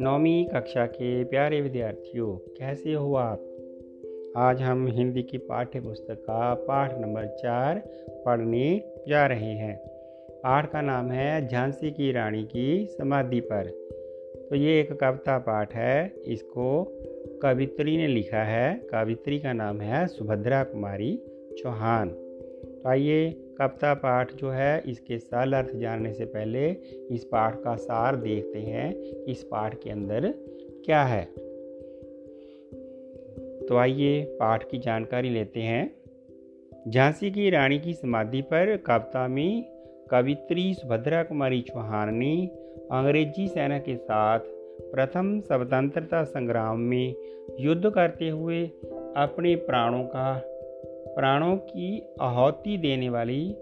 नौवीं कक्षा के प्यारे विद्यार्थियों, कैसे हो आप? आज हम हिंदी की पाठ्य पुस्तक का पाठ नंबर चार पढ़ने जा रहे हैं। पाठ का नाम है झांसी की रानी की समाधि पर। तो ये एक कविता पाठ है, इसको कवित्री ने लिखा है। कवित्री का नाम है सुभद्रा कुमारी चौहान। तो आइए कविता पाठ जो है इसके सरल अर्थ जानने से पहले इस पाठ का सार देखते हैं। इस पाठ के अंदर क्या है? तो आइए पाठ की जानकारी लेते हैं। झांसी की रानी की समाधि पर कविता में कवित्री सुभद्रा कुमारी चौहान ने अंग्रेज़ी सेना के साथ प्रथम स्वतंत्रता संग्राम में युद्ध करते हुए अपने प्राणों का प्राणों की आहुति देने वाली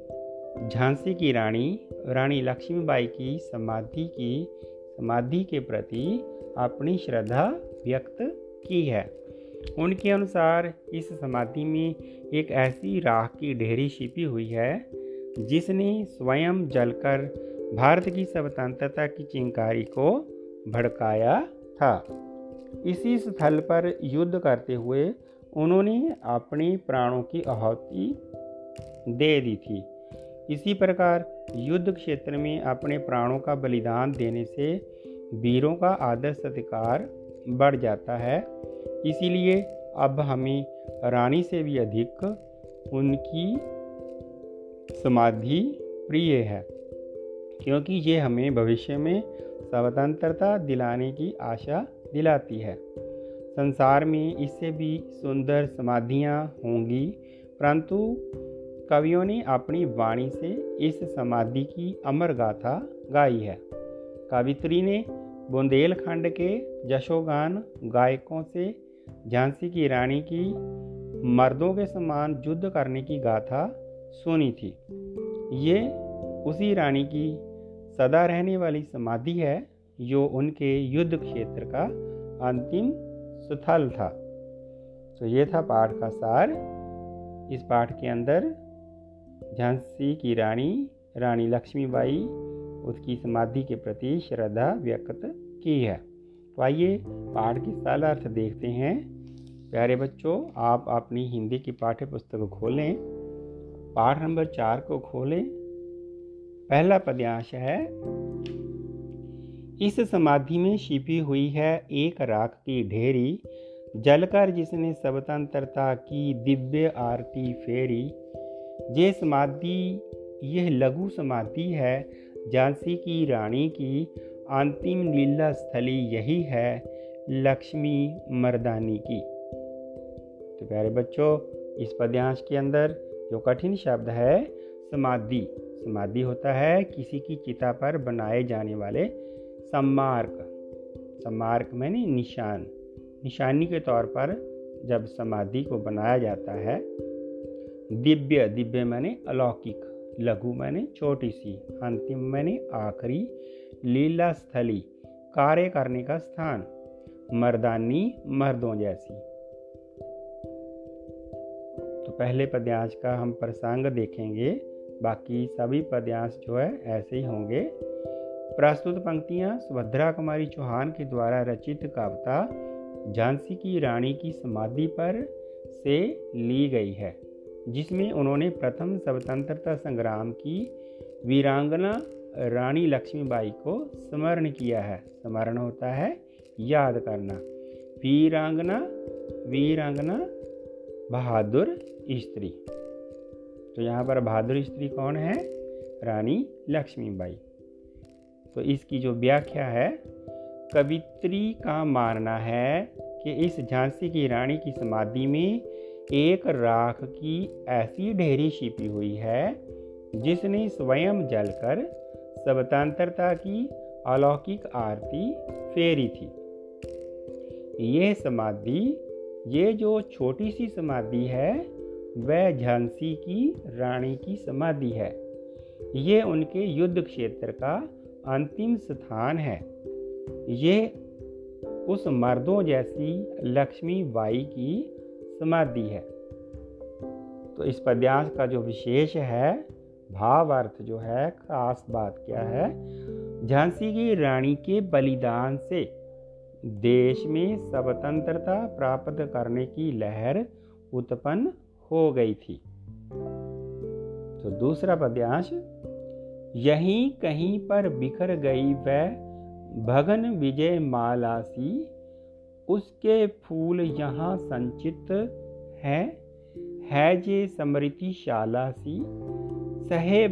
झांसी की रानी रानी लक्ष्मीबाई की समाधि की, समाधि के प्रति अपनी श्रद्धा व्यक्त की है। उनके अनुसार इस समाधि में एक ऐसी राख की ढेरी छिपी हुई है, जिसने स्वयं जलकर भारत की स्वतंत्रता की चिंकारी को भड़काया था। इसी स्थल पर युद्ध करते हुए उन्होंने अपने प्राणों की आहुति दे दी थी। इसी प्रकार युद्ध क्षेत्र में अपने प्राणों का बलिदान देने से वीरों का आदर सत्कार बढ़ जाता है। इसीलिए अब हमें रानी से भी अधिक उनकी समाधि प्रिय है, क्योंकि ये हमें भविष्य में स्वतंत्रता दिलाने की आशा दिलाती है। संसार में इससे भी सुंदर समाधियाँ होंगी। परंतु कवियों ने अपनी वाणी से इस समाधि की अमर गाथा गाई है। कवित्री ने बुंदेलखंड के जशोगान गायकों से झांसी की रानी की मर्दों के समान युद्ध करने की गाथा सुनी थी। ये उसी रानी की सदा रहने वाली समाधि है, जो उनके युद्ध क्षेत्र का अंतिम सुथल था। तो ये था पाठ का सार। इस पाठ के अंदर झांसी की रानी रानी लक्ष्मीबाई, उसकी समाधि के प्रति श्रद्धा व्यक्त की है। तो आइए पाठ के साल अर्थ देखते हैं। प्यारे बच्चों, आप अपनी हिंदी की पाठ्य पुस्तक खोलें। पाठ नंबर चार को खोलें। पहला पद्यांश है इस समाधि में छिपी हुई है एक राख की ढेरी। जलकर जिसने स्वतंत्रता की दिव्य आरती फेरी। ये समाधि, यह लघु समाधि है, झांसी की रानी की। अंतिम लीला स्थली यही है, लक्ष्मी मर्दानी की। तो प्यारे बच्चों, इस पद्यांश के अंदर जो कठिन शब्द है, समाधि। समाधि होता है किसी की चिता पर बनाए जाने वाले सम्मार्क। सम्मार्क मैंने निशान। निशानी के तौर पर जब समाधि को बनाया जाता है, दिव्य दिव्य मैंने अलौकिक, लघु मैंने छोटी सी अंतिम मैंने आखिरी लीला स्थली कार्य करने का स्थान, मर्दानी मर्दों जैसी। तो पहले पद्यांश का हम प्रसंग देखेंगे, बाकी सभी पद्यांश जो है ऐसे ही होंगे। प्रस्तुत पंक्तियाँ सुभद्रा कुमारी चौहान के द्वारा रचित कविता झांसी की रानी की समाधि पर से ली गई है, जिसमें उन्होंने प्रथम स्वतंत्रता संग्राम की वीरांगना रानी लक्ष्मीबाई को स्मरण किया है। स्मरण होता है, याद करना। वीरांगना वीरांगना बहादुर स्त्री। तो यहाँ पर बहादुर स्त्री कौन है? रानी लक्ष्मीबाई। तो इसकी जो व्याख्या है, कवित्री का मानना है कि इस झांसी की रानी की समाधि में एक राख की ऐसी ढेरी छिपी हुई है, जिसने स्वयं जलकर स्वतंत्रता की अलौकिक आरती फेरी थी। यह समाधि, ये जो छोटी सी समाधि है, वह झांसी की रानी की समाधि है। ये उनके युद्ध क्षेत्र का अंतिम स्थान है। ये उस मर्दों जैसी लक्ष्मी बाई की समाधि है। तो इस पद्यांश का जो विशेष है, भाव अर्थ जो है, खास बात क्या है? झांसी की रानी के बलिदान से देश में स्वतंत्रता प्राप्त करने की लहर उत्पन्न हो गई थी। तो दूसरा पद्यांश यहीं कहीं पर बिखर गई वह भगन विजय माला सी। उसके फूल यहाँ संचित हैं। है जे समृति शाला सी। सहे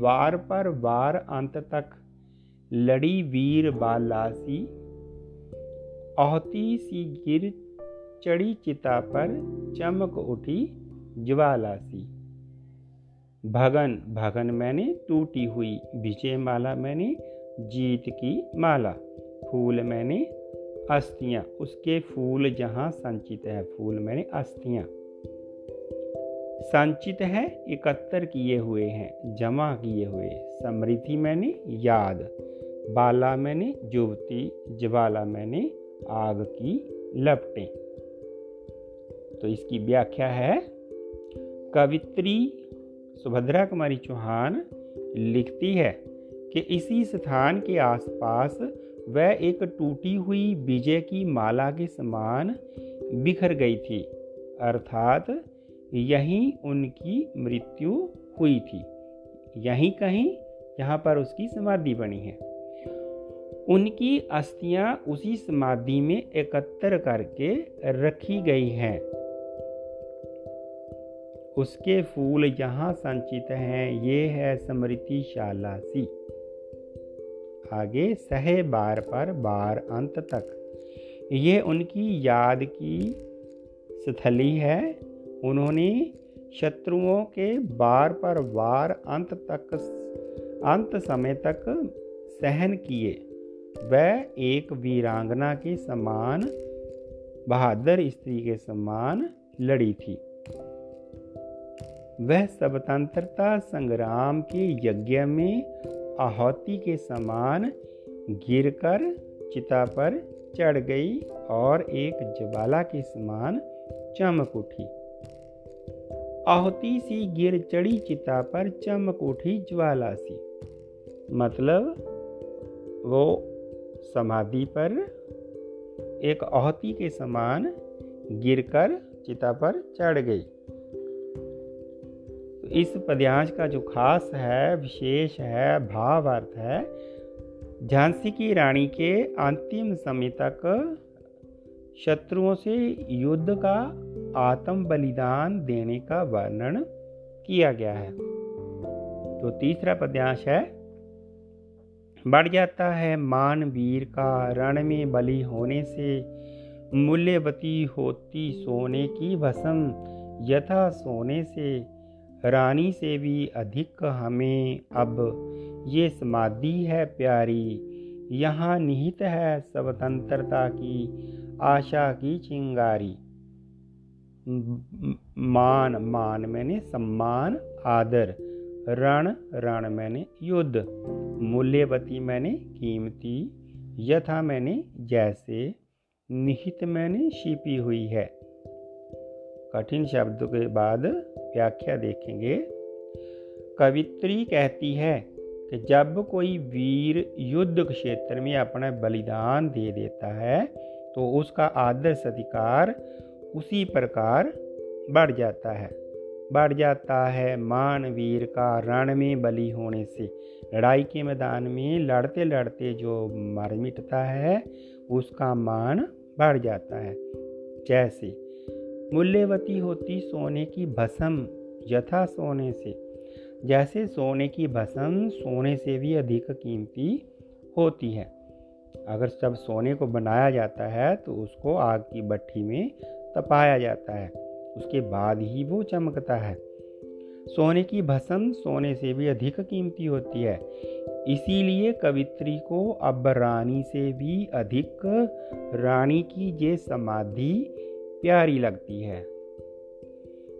वार पर वार अंत तक लड़ी वीर बालासी औहती सी गिर चढ़ी चिता पर चमक उठी ज्वालासी भगन भगन मैंने टूटी हुई विजय माला मैंने, जीत की माला। फूल मैंने, अस्थियाँ, उसके फूल जहाँ संचित है, फूल मैंने अस्थियाँ। संचित है इकहत्तर किए हुए हैं, जमा किए हुए, समृद्धि मैंने याद। बाला मैंने जुवती ज्वाला मैंने आग की लपटें। तो इसकी व्याख्या है, कवित्री सुभद्रा कुमारी चौहान लिखती है कि इसी स्थान के आसपास वह एक टूटी हुई विजय की माला के समान बिखर गई थी, अर्थात यहीं उनकी मृत्यु हुई थी। यहीं कहीं यहाँ पर उसकी समाधि बनी है। उनकी अस्थियाँ उसी समाधि में एकत्र करके रखी गई हैं। उसके फूल यहाँ संचित हैं, ये है स्मृति शालासी आगे, सहे बार पर बार अंत तक। ये उनकी याद की स्थली है। उन्होंने शत्रुओं के बार पर बार अंत तक, अंत समय तक सहन किए। वह एक वीरांगना के समान, बहादुर स्त्री के समान लड़ी थी। वह स्वतंत्रता संग्राम के यज्ञ में आहुति के समान गिरकर चिता पर चढ़ गई और एक ज्वाला के समान चमक उठी। आहुति सी गिर चढ़ी, चिता पर चमक उठी ज्वाला सी। मतलब वो समाधि पर एक आहुति के समान गिरकर चिता पर चढ़ गई। इस पद्यांश का जो खास है, विशेष है भाव अर्थ है, झांसी की रानी के अंतिम समय तक शत्रुओं से युद्ध का आत्म बलिदान देने का वर्णन किया गया है। तो तीसरा पद्यांश है, बढ़ जाता है मान वीर का रण में बलि होने से, मूल्यवती होती सोने की भसम यथा सोने से रानी से भी अधिक हमें अब ये समाधि है प्यारी। यहाँ निहित है स्वतंत्रता की आशा की चिंगारी। मान मान मैंने सम्मान, आदर। रण रण मैंने युद्ध। मूल्यवती मैंने कीमती। यथा मैंने जैसे। निहित मैंने छिपी हुई है। कठिन शब्द के बाद व्याख्या देखेंगे। कवित्री कहती है कि जब कोई वीर युद्ध क्षेत्र में अपना बलिदान दे देता है तो उसका आदर सत्कार उसी प्रकार बढ़ जाता है। बढ़ जाता है मान वीर का रण में बलि होने से। लड़ाई के मैदान में लड़ते लड़ते जो मर मिटता है, उसका मान बढ़ जाता है। जैसे मूल्यवती होती सोने की भसम, यथा सोने से। जैसे सोने की भसम, सोने से भी अधिक कीमती होती है। अगर जब सोने को बनाया जाता है तो उसको आग की भट्टी में तपाया जाता है। उसके बाद ही वो चमकता है। सोने की भसम सोने से भी अधिक कीमती होती है। इसीलिए कवित्री को अब रानी से भी अधिक रानी की ये समाधि प्यारी लगती है।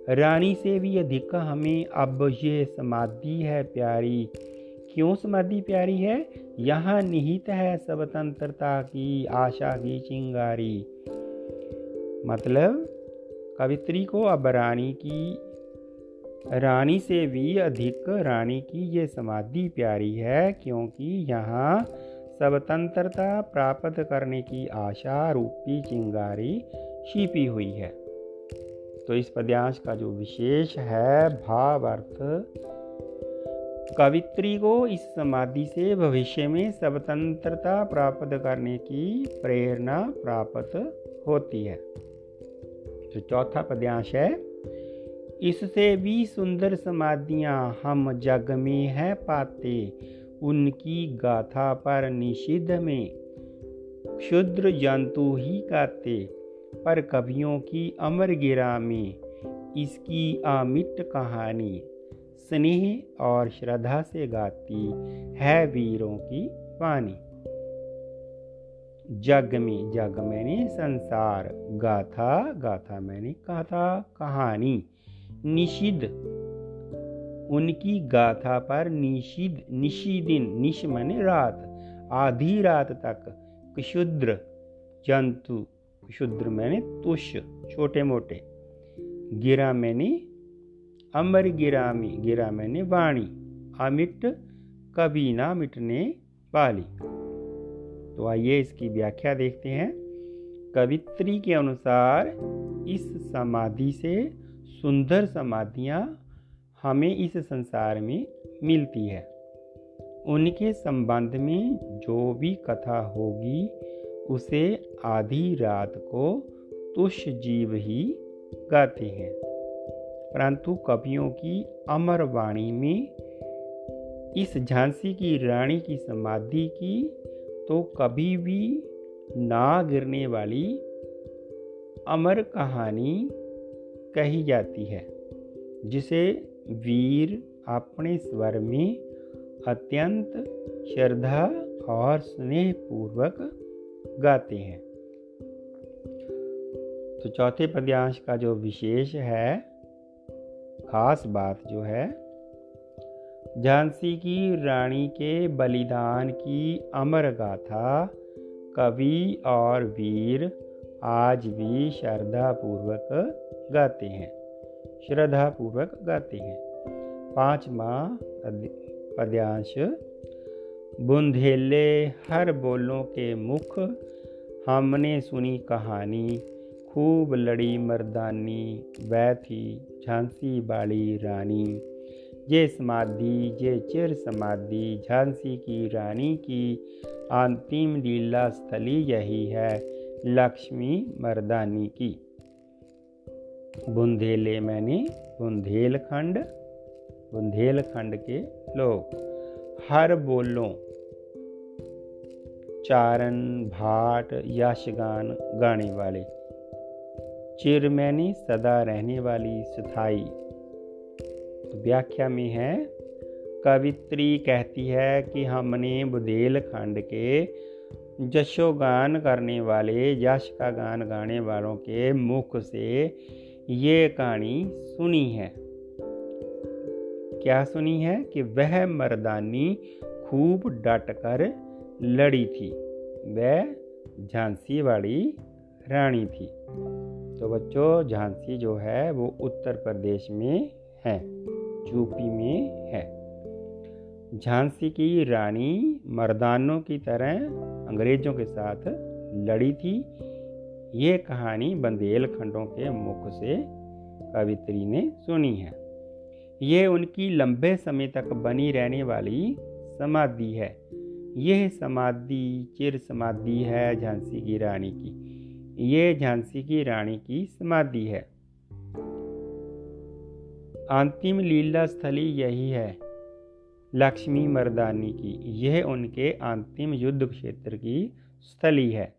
रानी से भी अधिक हमें, अब ये समाधि है प्यारी। क्यों समाधि प्यारी है? यहाँ निहित है स्वतंत्रता की आशा की चिंगारी। मतलब कवित्री को अब रानी की, रानी से भी अधिक रानी की ये समाधि प्यारी है, क्योंकि यहाँ स्वतंत्रता प्राप्त करने की आशा रूपी चिंगारी छिपी हुई है। तो इस पद्यांश का जो विशेष है भाव अर्थ कवित्री को इस समाधि से भविष्य में स्वतंत्रता प्राप्त करने की प्रेरणा प्राप्त होती है। जो चौथा पद्यांश है, इससे भी सुंदर समाधियाँ हम जग में है पाते, उनकी गाथा पर निषिद्ध में, क्षुद्र जंतु ही गाते। पर कवियों की अमर गिरा में इसकी अमिट कहानी, स्नेह और श्रद्धा से गाती है वीरों की वाणी। जग में जग मैंने संसार गाथा गाथा मैंने कथा कहानी। निषिद्ध, उनकी गाथा पर निषिद निशिदिन निश मने रात, आधी रात तक, क्षुद्र जंतु क्षुद्र मैंने तुष छोटे मोटे गिरा मैंने अमर गिरामी गिरा मैंने वाणी, अमिट कभी ना मिटने वाली। तो आइए इसकी व्याख्या देखते हैं। कवित्री के अनुसार इस समाधि से सुंदर समाधियाँ हमें इस संसार में मिलती है। उनके संबंध में जो भी कथा होगी उसे आधी रात को तुष जीव ही गाते हैं। परंतु कवियों की अमर वाणी में इस झांसी की रानी की समाधि की तो कभी भी ना गिरने वाली अमर कहानी कही जाती है, जिसे वीर अपने स्वर में अत्यंत श्रद्धा और स्नेह पूर्वक गाते हैं। तो चौथे पद्यांश का जो विशेष है, खास बात जो है, झांसी की रानी के बलिदान की अमर गाथा, कवि और वीर आज भी श्रद्धा पूर्वक गाते हैं। श्रद्धा पूर्वक गाते हैं। पांचवा पद्यांश बुंधेले हर बोलों के मुख, हमने सुनी कहानी, खूब लड़ी मर्दानी वह थी झांसी बाड़ी रानी। ये समाधि ये चिर समाधि, झांसी की रानी की अंतिम लीला स्थली यही है, लक्ष्मी मर्दानी की। बुंदेले मैंने बुंदेलखंड बुंदेलखंड के लोग। हर बोलों, चारण, भाट यशगान गाने वाले। चिर मैंने सदा रहने वाली सुथाई। तो व्याख्या में है, कवित्री कहती है कि हमने बुंदेलखंड के जशोगान करने वाले यश का गान गाने वालों के मुख से ये कहानी सुनी है। क्या सुनी है कि वह मर्दानी खूब डट कर लड़ी थी? वह झांसी वाली रानी थी। तो बच्चों, झांसी जो है, वो उत्तर प्रदेश में है, यूपी में है। झांसी की रानी मर्दानों की तरह अंग्रेज़ों के साथ लड़ी थी। ये कहानी बंदेलखंडों के मुख से कवित्री ने सुनी है। ये उनकी लंबे समय तक बनी रहने वाली समाधि है। यह समाधि चिर समाधि है झांसी की रानी की। ये झांसी की रानी की समाधि है। अंतिम लीला स्थली यही है, लक्ष्मी मर्दानी की। यह उनके अंतिम युद्ध क्षेत्र की स्थली है।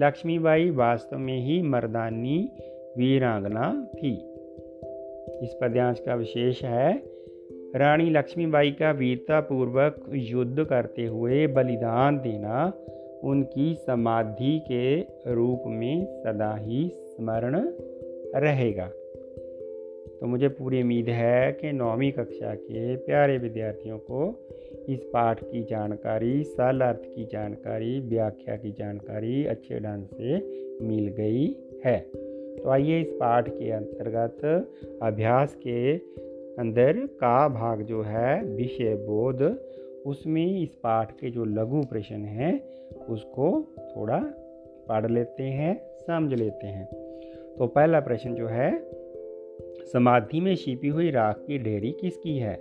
लक्ष्मीबाई वास्तव में ही मर्दानी वीरांगना थी। इस पद्यांश का विशेष है। रानी लक्ष्मीबाई का वीरता पूर्वक युद्ध करते हुए बलिदान देना उनकी समाधि के रूप में सदा ही स्मरण रहेगा। तो मुझे पूरी उम्मीद है कि नौवीं कक्षा के प्यारे विद्यार्थियों को इस पाठ की जानकारी सल अर्थ की जानकारी, व्याख्या की जानकारी अच्छे ढंग से मिल गई है। तो आइए इस पाठ के अंतर्गत अभ्यास के अंदर का भाग जो है, विषय बोध, उसमें इस पाठ के जो लघु प्रश्न हैं, उसको थोड़ा पढ़ लेते हैं, समझ लेते हैं। तो पहला प्रश्न जो है, समाधि में छिपी हुई राख की ढेरी किसकी है?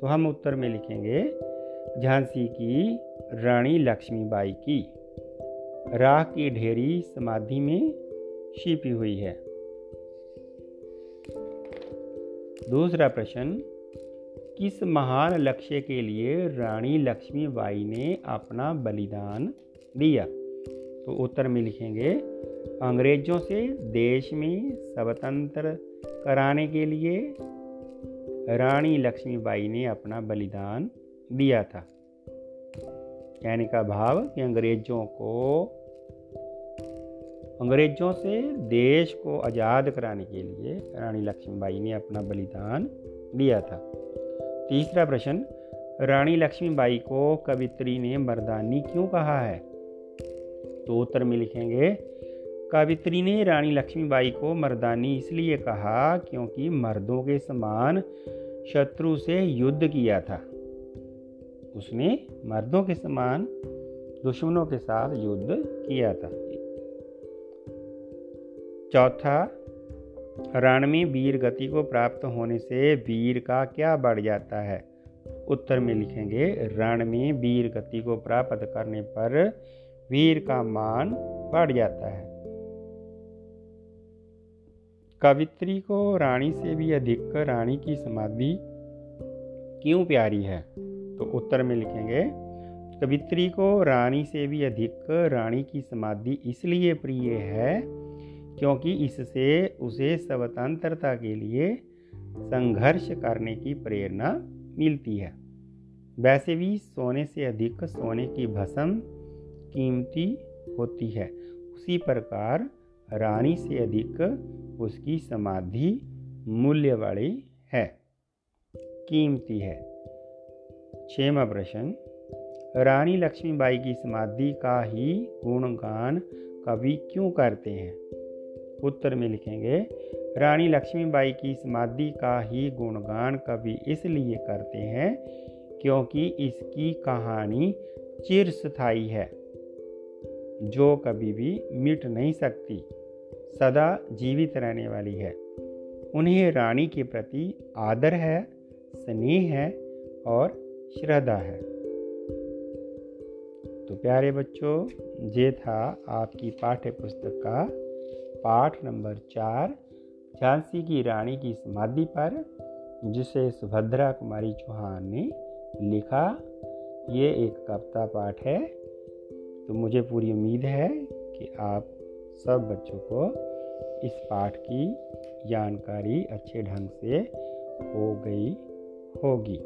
तो हम उत्तर में लिखेंगे, झांसी की रानी लक्ष्मीबाई की। राख की ढेरी समाधि में छिपी हुई है। दूसरा प्रश्न, किस महान लक्ष्य के लिए रानी लक्ष्मीबाई ने अपना बलिदान दिया? तो उत्तर में लिखेंगे, अंग्रेज़ों से देश में स्वतंत्र कराने के लिए रानी लक्ष्मीबाई ने अपना बलिदान दिया था। कहने का भाव कि अंग्रेज़ों को अंग्रेज़ों से देश को आज़ाद कराने के लिए रानी लक्ष्मीबाई ने अपना बलिदान दिया था। तीसरा प्रश्न, रानी लक्ष्मीबाई को कवित्री ने मर्दानी क्यों कहा है? तो उत्तर में लिखेंगे, कवित्री ने रानी लक्ष्मीबाई को मर्दानी इसलिए कहा क्योंकि मर्दों के समान शत्रु से युद्ध किया था। उसने मर्दों के समान दुश्मनों के साथ युद्ध किया था। चौथा रण में वीर गति को प्राप्त होने से वीर का क्या बढ़ जाता है? उत्तर में लिखेंगे रण में वीर गति को प्राप्त करने पर वीर का मान बढ़ जाता है। कवित्री को रानी से भी अधिक रानी की समाधि क्यों प्यारी है? तो उत्तर में लिखेंगे, कवित्री को रानी से भी अधिक रानी की समाधि इसलिए प्रिय है क्योंकि इससे उसे स्वतंत्रता के लिए संघर्ष करने की प्रेरणा मिलती है। वैसे भी सोने से अधिक सोने की भस्म कीमती होती है। उसी प्रकार रानी से अधिक उसकी समाधि मूल्य वाली है। कीमती है। छेवा प्रश्न। रानी लक्ष्मीबाई की समाधि का ही गुणगान कवि क्यों करते हैं? उत्तर में लिखेंगे, रानी लक्ष्मीबाई की समाधि का ही गुणगान कवि इसलिए करते हैं क्योंकि इसकी कहानी चिर स्थायी है। जो कभी भी मिट नहीं सकती, सदा जीवित रहने वाली है। उन्हें रानी के प्रति आदर है, स्नेह है और श्रद्धा है। तो प्यारे बच्चों, ये था आपकी पाठ्य पुस्तक का पाठ नंबर चार, झांसी की रानी की समाधि पर, जिसे सुभद्रा कुमारी चौहान ने लिखा। ये एक कविता पाठ है। तो मुझे पूरी उम्मीद है कि आप सब बच्चों को इस पाठ की जानकारी अच्छे ढंग से हो गई होगी।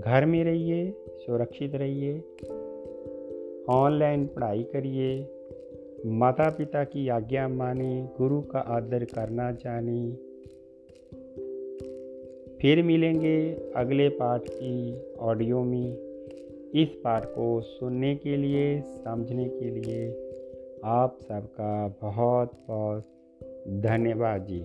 घर में रहिए, सुरक्षित रहिए ऑनलाइन पढ़ाई करिए माता पिता की आज्ञा माने, गुरु का आदर करना जाने। फिर मिलेंगे अगले पाठ की ऑडियो में। इस पाठ को सुनने के लिए, समझने के लिए आप सबका बहुत बहुत धन्यवाद जी।